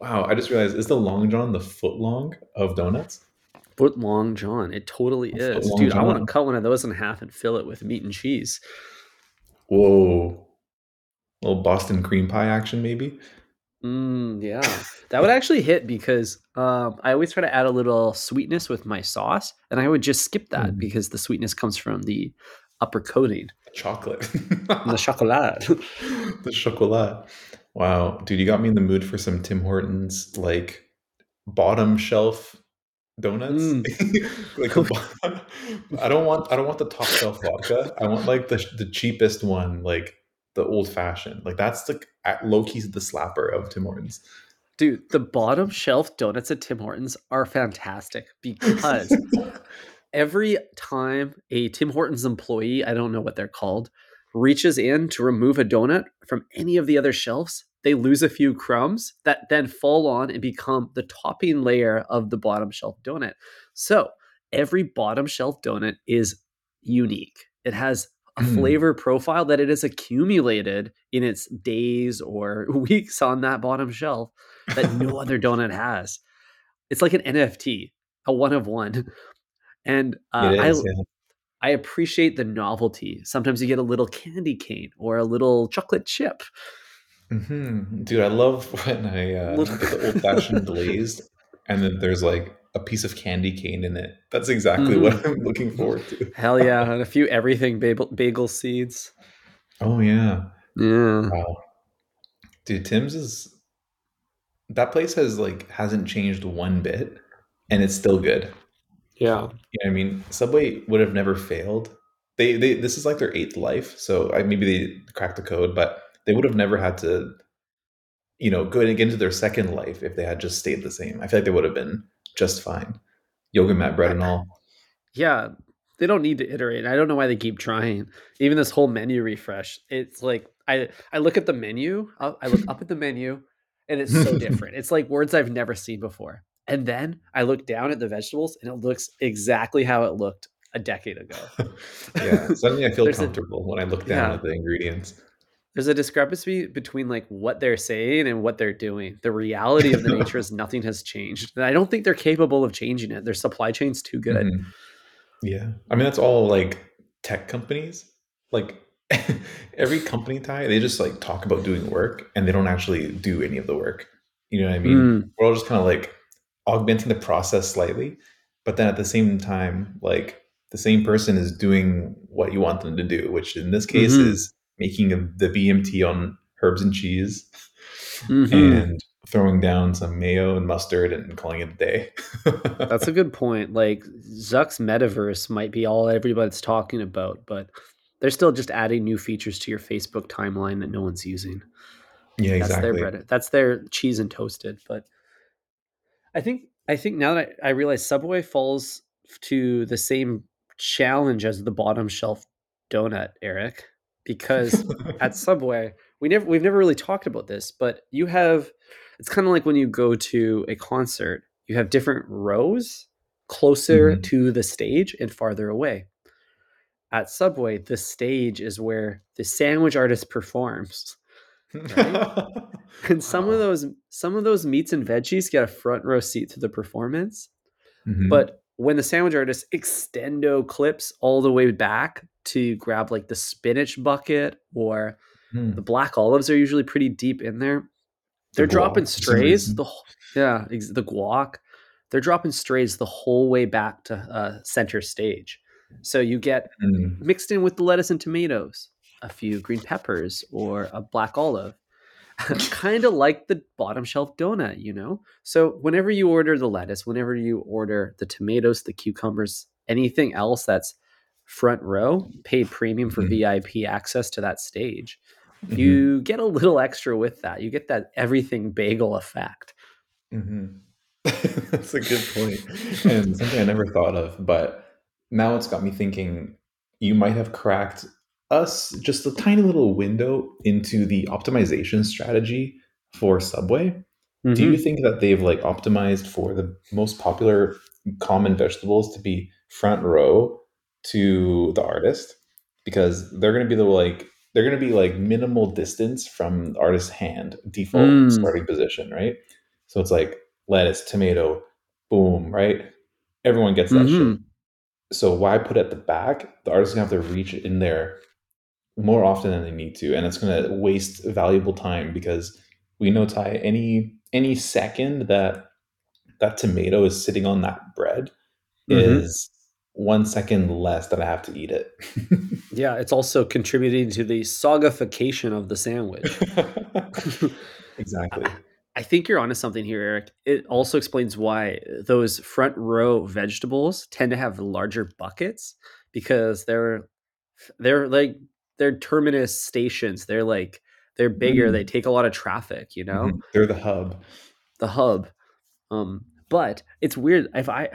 Wow, I just realized is the long john the foot long of donuts? Foot long john. It totally is. Dude, I want to cut one of those in half and fill it with meat and cheese. Whoa. little Boston cream pie action, maybe? Mm, yeah. That would actually hit because um, I always try to add a little sweetness with my sauce, and I would just skip that Mm. because the sweetness comes from the upper coating, Chocolate. the chocolate. the chocolat. Wow, dude, you got me in the mood for some Tim Hortons like bottom shelf donuts. like the I don't want I don't want the top shelf vodka. I want like the the cheapest one, like the old fashioned. Like that's the low key's the slapper of Tim Hortons. Dude, the bottom shelf donuts at Tim Hortons are fantastic because every time a Tim Hortons employee, I don't know what they're called, reaches in to remove a donut from any of the other shelves, they lose a few crumbs that then fall on and become the topping layer of the bottom shelf donut. So every bottom shelf donut is unique. It has a Hmm. flavor profile that it has accumulated in its days or weeks on that bottom shelf that no other donut has. It's like an NFT, a one of one. And uh, it I, yeah. I appreciate the novelty. Sometimes you get a little candy cane or a little chocolate chip. Mhm. Dude, I love when I uh, get the old fashioned glazed, and then there's like a piece of candy cane in it. That's exactly Mm-hmm. what I'm looking forward to. Hell yeah. And a few everything bagel, bagel seeds. Oh yeah, Yeah. wow, dude, Tim's is that place has like hasn't changed one bit, and it's still good. Yeah. You know I mean? Subway would have never failed. They they this is like their eighth life, so I, maybe they cracked the code, but they would have never had to, you know, go and get into their second life if they had just stayed the same. I feel like they would have been just fine. Yoga mat bread and all. Yeah. They don't need to iterate. I don't know why they keep trying. Even this whole menu refresh, it's like I I look at the menu, I look up at the menu, and it's so different. It's like words I've never seen before. And then I look down at the vegetables, and it looks exactly how it looked a decade ago. yeah, suddenly I feel There's a- comfortable when I look down Yeah. at the ingredients. There's a discrepancy between like what they're saying and what they're doing. The reality of the nature is nothing has changed. And I don't think they're capable of changing it. Their supply chain's too good. Mhm. Yeah, I mean that's all like tech companies. Like every company Ty, they just like talk about doing work and they don't actually do any of the work. You know what I mean? Mm. We're all just kind of like augmenting the process slightly, but then at the same time, like the same person is doing what you want them to do, which in this case Mhm. is making a, the BMT on herbs and cheese Mhm. and throwing down some mayo and mustard and calling it a day. That's a good point. Like Zuck's metaverse might be all everybody's talking about, but they're still just adding new features to your Facebook timeline that no one's using. yeah, That's exactly. their bread. That's their cheese and toasted. But I think I think now that I, I realize Subway falls to the same challenge as the bottom shelf donut, Eric, because at Subway, we never we've never really talked about this, but you have it's kind of like when you go to a concert, you have different rows closer Mhm. to the stage and farther away. At Subway, the stage is where the sandwich artist performs. And some of those some of those meats and veggies get a front row seat to the performance. Mhm. But when the sandwich artist extendo clips all the way back to grab like the spinach bucket or Hmm. the black olives are usually pretty deep in there. They're dropping guac, strays. The yeah, ex- the guac. They're dropping strays the whole way back to uh, center stage. So you get Mm. mixed in with the lettuce and tomatoes, a few green peppers or a black olive. kind of like the bottom shelf donut, you know? So whenever you order the lettuce, whenever you order the tomatoes, the cucumbers, anything else that's front row, paid premium for Mhm. VIP access to that stage, Mhm. you get a little extra with that. You get that everything bagel effect. Mhm. That's a good point, and something I never thought of. But now it's got me thinking. You might have cracked us just a tiny little window into the optimization strategy for Subway. Do Mhm. you think that they've like optimized for the most popular common vegetables to be front row to the artist? Because they're going to be the like they're going to be like minimal distance from the artist's hand, default Mm. starting position, right? So it's like lettuce, tomato, boom, right? Everyone gets that shit. Mhm. So why put it at the back? The artist's gonna have to reach in there more often than they need to, and it's gonna waste valuable time because we know Ty any any second that that tomato is sitting on that bread Mhm. is one second less that I have to eat it. Yeah, it's also contributing to the sagafication of the sandwich. exactly. I think you're onto something here, Eric. It also explains why those front row vegetables tend to have larger buckets because they're they're like they're terminus stations. They're like they're bigger. Mm. They take a lot of traffic. You know, Mhm. They're the hub. the hub. Um, but it's weird. If I,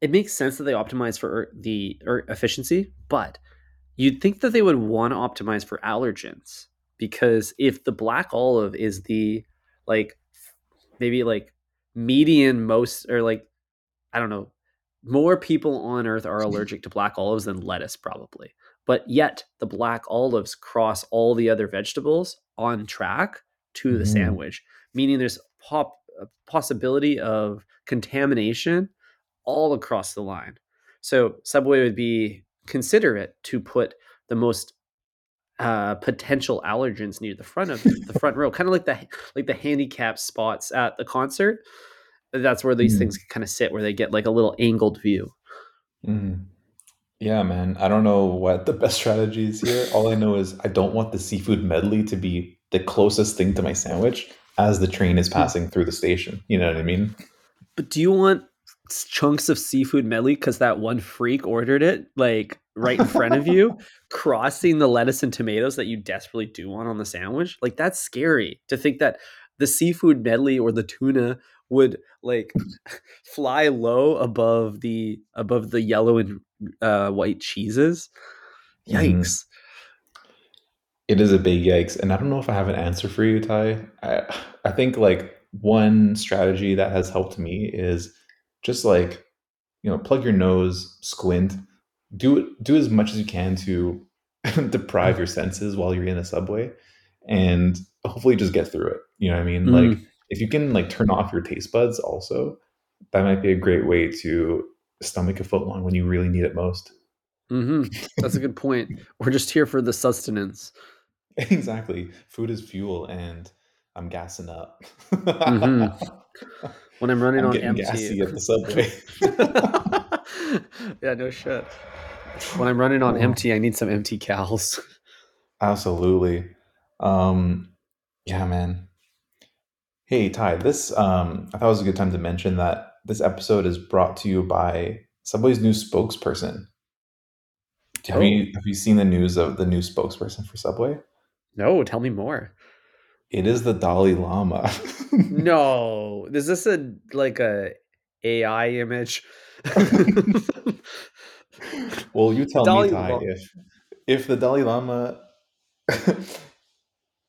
it makes sense that they optimize for the or efficiency, but you'd think that they would want to optimize for allergens because if the black olive is the like maybe like median most or like I don't know, more people on earth are allergic to black olives than lettuce probably. But yet the black olives cross all the other vegetables on track to the Mhm. sandwich, meaning there's pop a possibility of contamination all across the line. So Subway would be considerate to put the most uh, potential allergens near the front of the front row, kind of like the like the handicap spots at the concert. That's where these Mm. things kind of sit, where they get like a little angled view. Mhm. Yeah, man. I don't know what the best strategy is here. All I know is I don't want the seafood medley to be the closest thing to my sandwich as the train is hmm. passing through the station. You know what I mean? But do you want chunks of seafood medley because that one freak ordered it like right in front of you, crossing the lettuce and tomatoes that you desperately do want on the sandwich? Like that's scary to think that the seafood medley or the tuna would like fly low above the above the yellow and uh, white cheeses. Mhm. Yikes! It is a big yikes, and I don't know if I have an answer for you, Ty. I I think like one strategy that has helped me is just like you know plug your nose, squint, do it, do as much as you can to deprive your senses while you're in a subway, and hopefully just get through it. You know what I mean? Mm. Like if you can like turn off your taste buds, also that might be a great way to stomach a foot long when you really need it most. hmm That's a good point. We're just here for the sustenance. Exactly. Food is fuel, and I'm gassing up. Mhm. When I'm running I'm on getting empty. gassy at the subway. yeah, no shit. When I'm running on empty, I need some empty cows. Absolutely. Um, yeah, man. Hey, Ty, this um, I thought it was a good time to mention that this episode is brought to you by Subway's new spokesperson. Have Oh. you have you seen the news of the new spokesperson for Subway? No, tell me more. It is the Dalai Lama. No, is this a like a AI image? Well, you tell me, Ty, if if the Dalai Lama,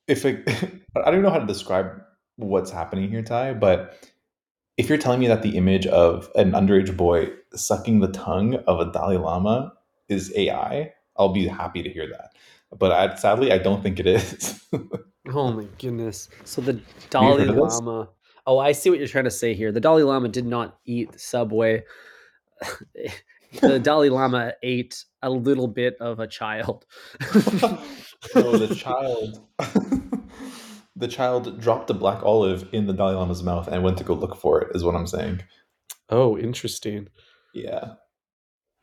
if it, I don't even know how to describe what's happening here, Ty, but if you're telling me that the image of an underage boy sucking the tongue of a Dalai Lama is AI, I'll be happy to hear that. But I, sadly, I don't think it is. oh my goodness! So the Dalai this? Lama. Oh, I see what you're trying to say here. The Dalai Lama did not eat subway. the Dalai Lama ate a little bit of a child. oh, the child, the child dropped a black olive in the Dalai Lama's mouth and went to go look for it. Is what I'm saying. Oh, interesting. Yeah.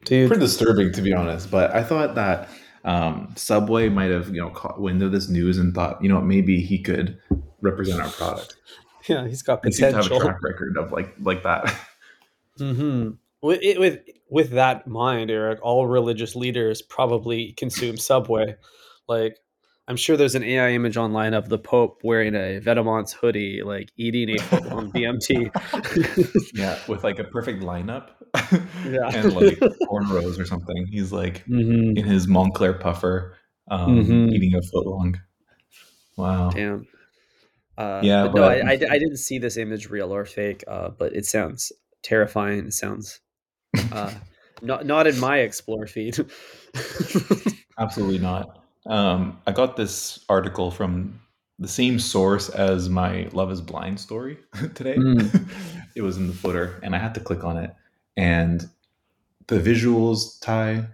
Dude, pretty disturbing to be honest but i thought that um, subway might have you know caught wind of this news and thought you know maybe he could represent our product yeah, he's got and seems to have a track record of like like that hmm With, it, with with that mind, Eric, all religious leaders probably consume Subway. Like, I'm sure there's an AI image online of the Pope wearing a Vetements hoodie, like eating a foot long BMT. yeah with like a perfect lineup Yeah. and like cornrows or something he's like Mhm. in his Moncler puffer um, Mhm. eating a foot long. Wow. Damn. Uh, Yeah, but no, I, I, I didn't see this image real or fake, uh, but it sounds terrifying. It sounds uh, not not in my explore feed. Absolutely not. Um, I got this article from the same source as my Love is Blind story today. Mm. it was in the footer, and I had to click on it. And the visuals, Ty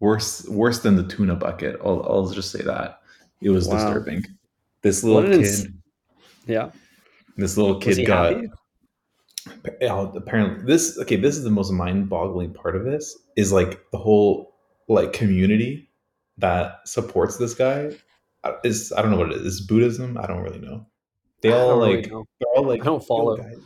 worse worse than the tuna bucket. I'll, I'll just say that. It was Wow. disturbing. This little kid, ins- yeah. this little kid got happy? Apparently this okay this is the most mind-boggling part of this is like the whole like community that supports this guy uh, is i don't know what it is is buddhism? I don't really know. They all don't really like they're all like I don't follow." guys."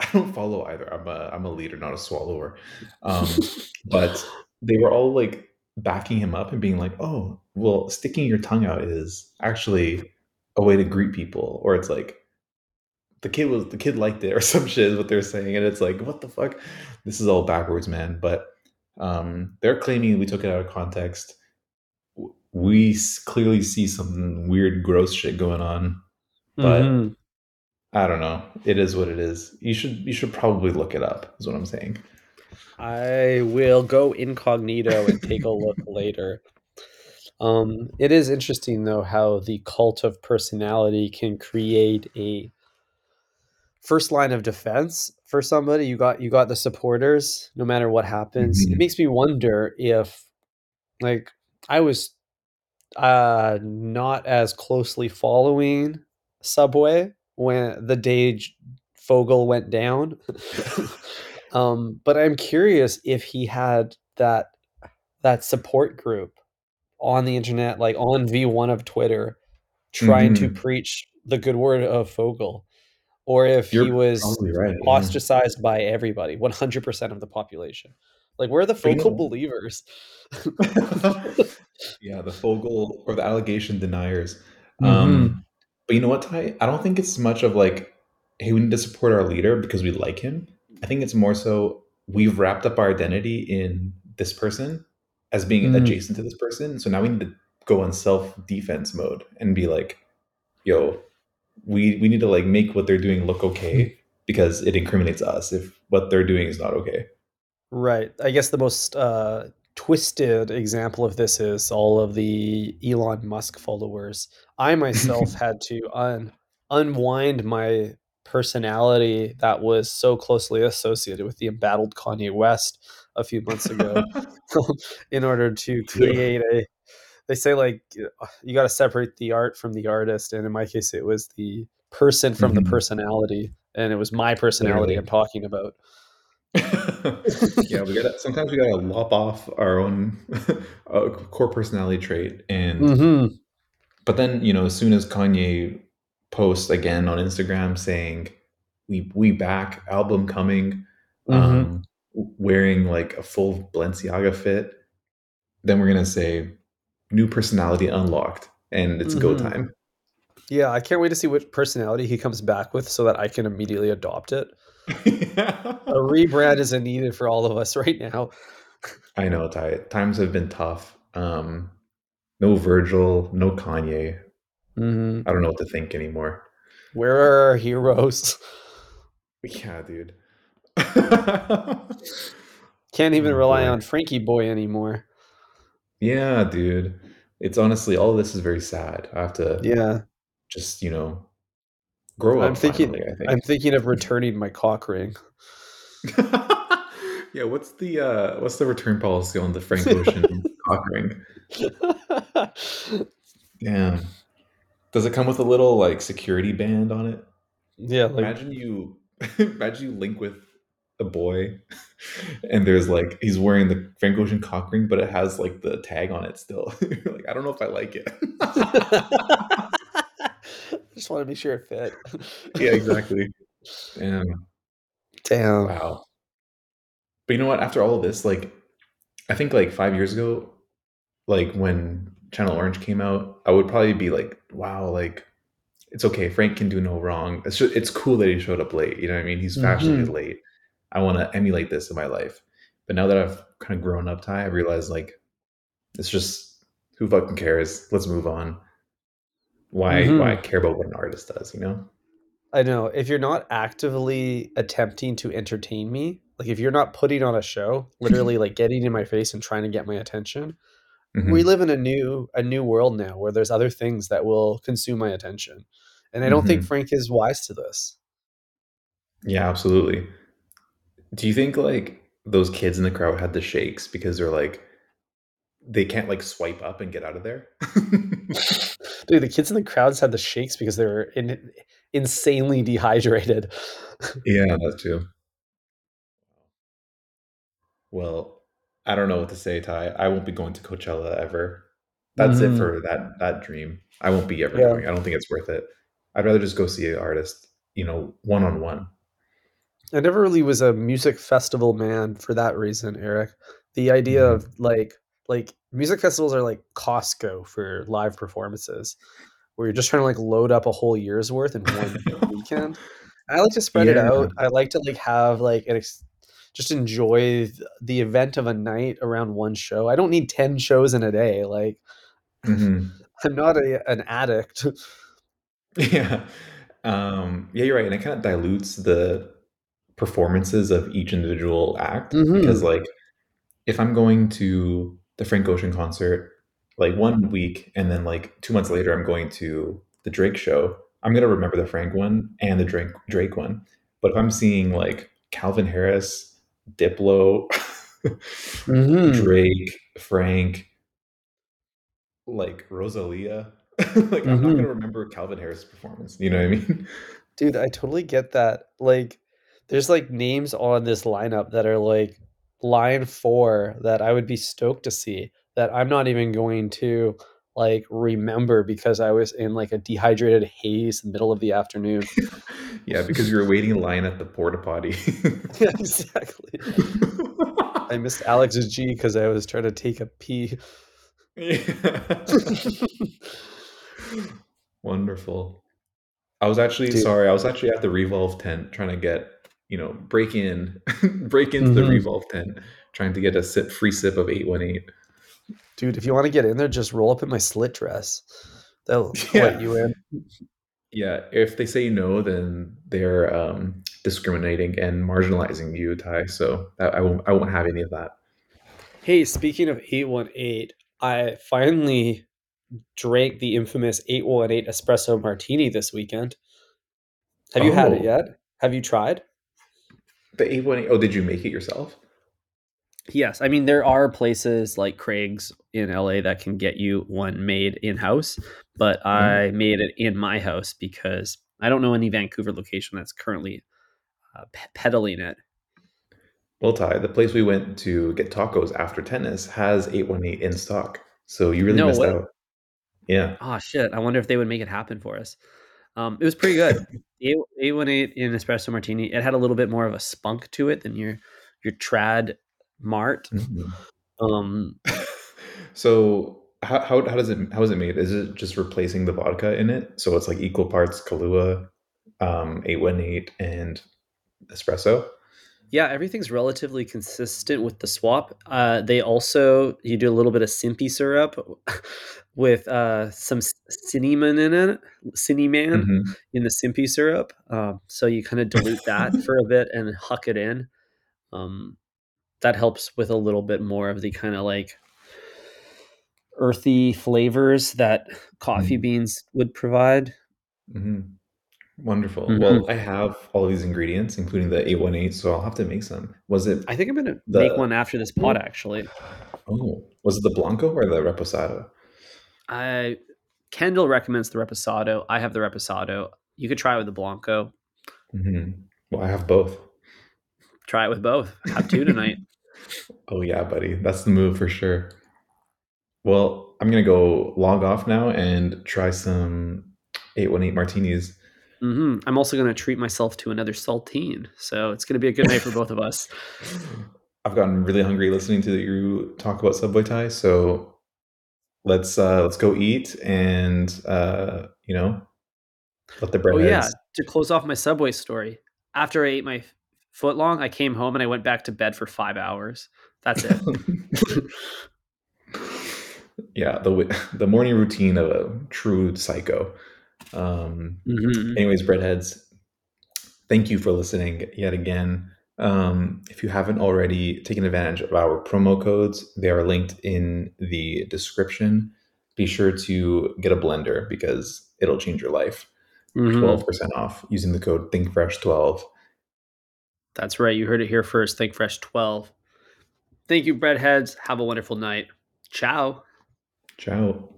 i don't follow either. I'm a i'm a leader not a swallower. Um but they were all like backing him up and being like oh well sticking your tongue out is actually a way to greet people or it's like the kid was the kid liked it or some shit is what they're saying and it's like what the fuck? This is all backwards man but um they're claiming we took it out of context we clearly see some weird gross shit going on but Mhm. i don't know it is what it is you should you should probably look it up is what i'm saying I will go incognito and take a look later. Um, it is interesting though how the cult of personality can create a first line of defense for somebody. You got you got the supporters, no matter what happens. Mhm. It makes me wonder if, like, I was uh not as closely following Subway when the day Fogle went down. um, but I'm curious if he had that that support group on the internet, like on V1 of Twitter, trying to Mhm. preach the good word of Fogle, or if You're he was right yeah. ostracized by everybody, 100% of the population. Like, where are the Fogle know- believers? yeah the fogle or the allegation deniers Mhm. um but you know what ty i don't think it's much of like hey we need to support our leader because we like him i think it's more so we've wrapped up our identity in this person as being Mm. adjacent to this person so now we need to go on self defense mode and be like yo we we need to like make what they're doing look okay because it incriminates us if what they're doing is not okay Right. I guess the most uh, twisted example of this is all of the Elon Musk followers. I myself had to un- unwind my personality that was so closely associated with the embattled Kanye West a few months ago in order to create a. They say like you got to separate the art from the artist, and in my case, it was the person from the Mhm. personality, and it was my personality Literally. I'm talking about. yeah, we gotta sometimes we gotta lop off our own uh, core personality trait, and Mm-hmm. but then you know as soon as Kanye posts again on Instagram saying we we back album coming, Mm-hmm. um, wearing like a full Balenciaga fit, then we're gonna say new personality unlocked, and it's go Mhm. time. Yeah, I can't wait to see what personality he comes back with so that I can immediately adopt it. A rebrand isn't needed for all of us right now. I know, Ty. Times have been tough. Um, no Virgil, no Kanye. hmm I don't know what to think anymore. Where are our heroes? Yeah, dude. Can't even Oh, rely boy. on Frankie Boy anymore. yeah, dude. It's honestly all this is very sad. I have to Yeah, just, you know, grow up. I'm thinking. finally, I think. I'm thinking of returning my cock ring. yeah, what's the uh what's the return policy on the Frank Ocean cock ring? Damn. Does it come with a little like security band on it? yeah, like imagine you imagine you link with a boy and there's like he's wearing the Frank Ocean cock ring, but it has like the tag on it still. Like, I don't know if I like it. Just want to be sure it fit. yeah, exactly. Damn. Damn. Wow. But you know what? After all of this, like I think like five years ago, like when Channel Orange came out, I would probably be like, wow, like it's okay. Frank can do no wrong. It's just, it's cool that he showed up late. You know what I mean? He's fashionably mm-hmm. late. I want to emulate this in my life. But now that I've kind of grown up, Ty, I realize like it's just who fucking cares? Let's move on. Why Mhm. why care about what an artist does, you know? I know. If you're not actively attempting to entertain me, like if you're not putting on a show, literally like getting in my face and trying to get my attention, we Mhm. live in a new a new world now where there's other things that will consume my attention. And I don't think Mhm. Frank is wise to this. Yeah, absolutely. Do you think like those kids in the crowd had the shakes because they're like they can't like swipe up and get out of there? Dude, the kids in the crowds had the shakes because they were in, insanely dehydrated. yeah, that too. Well, I don't know what to say, Ty. I won't be going to Coachella ever. That's it Mhm. for that that dream. I won't be ever Yeah. going. I don't think it's worth it. I'd rather just go see an artist, you know, one on one. I never really was a music festival man for that reason, Eric. The idea Mhm. of like like music festivals are like Costco for live performances, where you're just trying to like load up a whole year's worth in one weekend. I like to spread it out. I like to like have like an ex- just enjoy the event of a night around one show. I don't need 10 shows in a day. Like Mhm. I'm not a, an addict. Yeah. Um, yeah, you're right. And it kind of dilutes the performances of each individual act Mhm. because, like, if I'm going to the Frank Ocean concert like one week and then like two months later I'm going to the Drake show, I'm gonna remember the Frank one and the Drake Drake one. But if I'm seeing like Calvin Harris, Diplo, Mhm. Drake, Frank, like Rosalia, like I'm not Mhm. gonna remember Calvin Harris' performance. You know what I mean? Dude, I totally get that. Like, there's like names on this lineup that are like line four that I would be stoked to see that I'm not even going to like remember because I was in like a dehydrated haze in the middle of the afternoon. yeah, because you were waiting in line at the porta potty. yeah, exactly. I missed Alex's G because I was trying to take a pee. Yeah. Wonderful. I was actually Dude. sorry. I was actually at the Revolve tent trying to get you know break in, break into the Mhm. Revolve tent, trying to get a sip free sip of eight one eight. Dude, if you want to get in there, just roll up in my slit dress. They'll Yeah. let you in. Yeah, if they say no, then they're um, discriminating and marginalizing you, Ty. So I, I won't. I won't have any of that. Hey, speaking of 818, I finally drank the infamous 818 espresso martini this weekend. Have you had it Oh. yet? Have you tried? The eight one eight. Oh, did you make it yourself? Yes. I mean, there are places like Craig's in LA that can get you one made in house, but I made it in my house because I don't know any Vancouver location that's currently uh, pe- peddling it. Well, Ty, the place we went to get tacos after tennis has 818 in stock. So you really No missed way. out. Yeah. Oh shit! I wonder if they would make it happen for us. Um, it was pretty good. Eight eight one eight in espresso martini. It had a little bit more of a spunk to it than your your trad mart. Mhm. Um, so how, how, how does it how is it made? Is it just replacing the vodka in it? So it's like equal parts Kahlua, um, 818 and espresso? Yeah, everything's relatively consistent with the swap. Uh, they also you do a little bit of simpy syrup with uh, some cinnamon in it, cinnamon Mhm. in the simpy syrup. Um, so you kind of dilute that for a bit and huck it in. Um, that helps with a little bit more of the kind of like earthy flavors that coffee Mm. beans would provide. Mhm. Wonderful. Mhm. Well, I have all of these ingredients, including the 818, so I'll have to make some. Was it I think I'm gonna The- make one after this pot, Actually, oh was it the Blanco or the Reposado? I Kendall recommends the reposado. I have the reposado. You could try it with the blanco. hmm Well, I have both. Try it with both. Have two tonight. Oh yeah, buddy. That's the move for sure. Well, I'm gonna go log off now and try some 818 martinis. Hmm I'm also gonna treat myself to another saltine. So it's gonna be a good night for both of us. I've gotten really hungry listening to you talk about Subway Ty, so let's uh let's go eat and uh you know let the bread Oh yeah, to close off my subway story. After I ate my foot long, I came home and I went back to bed for five hours. That's it. yeah, the the morning routine of a true psycho. Um, Mhm. anyways, breadheads, thank you for listening yet again. Um, if you haven't already taken advantage of our promo codes, they are linked in the description. Be sure to get a blender because it'll change your life. Mhm. 12% off using the code ThinkFresh12. That's right. You heard it here first. ThinkFresh12. Thank you, breadheads. Have a wonderful night. Ciao. Ciao.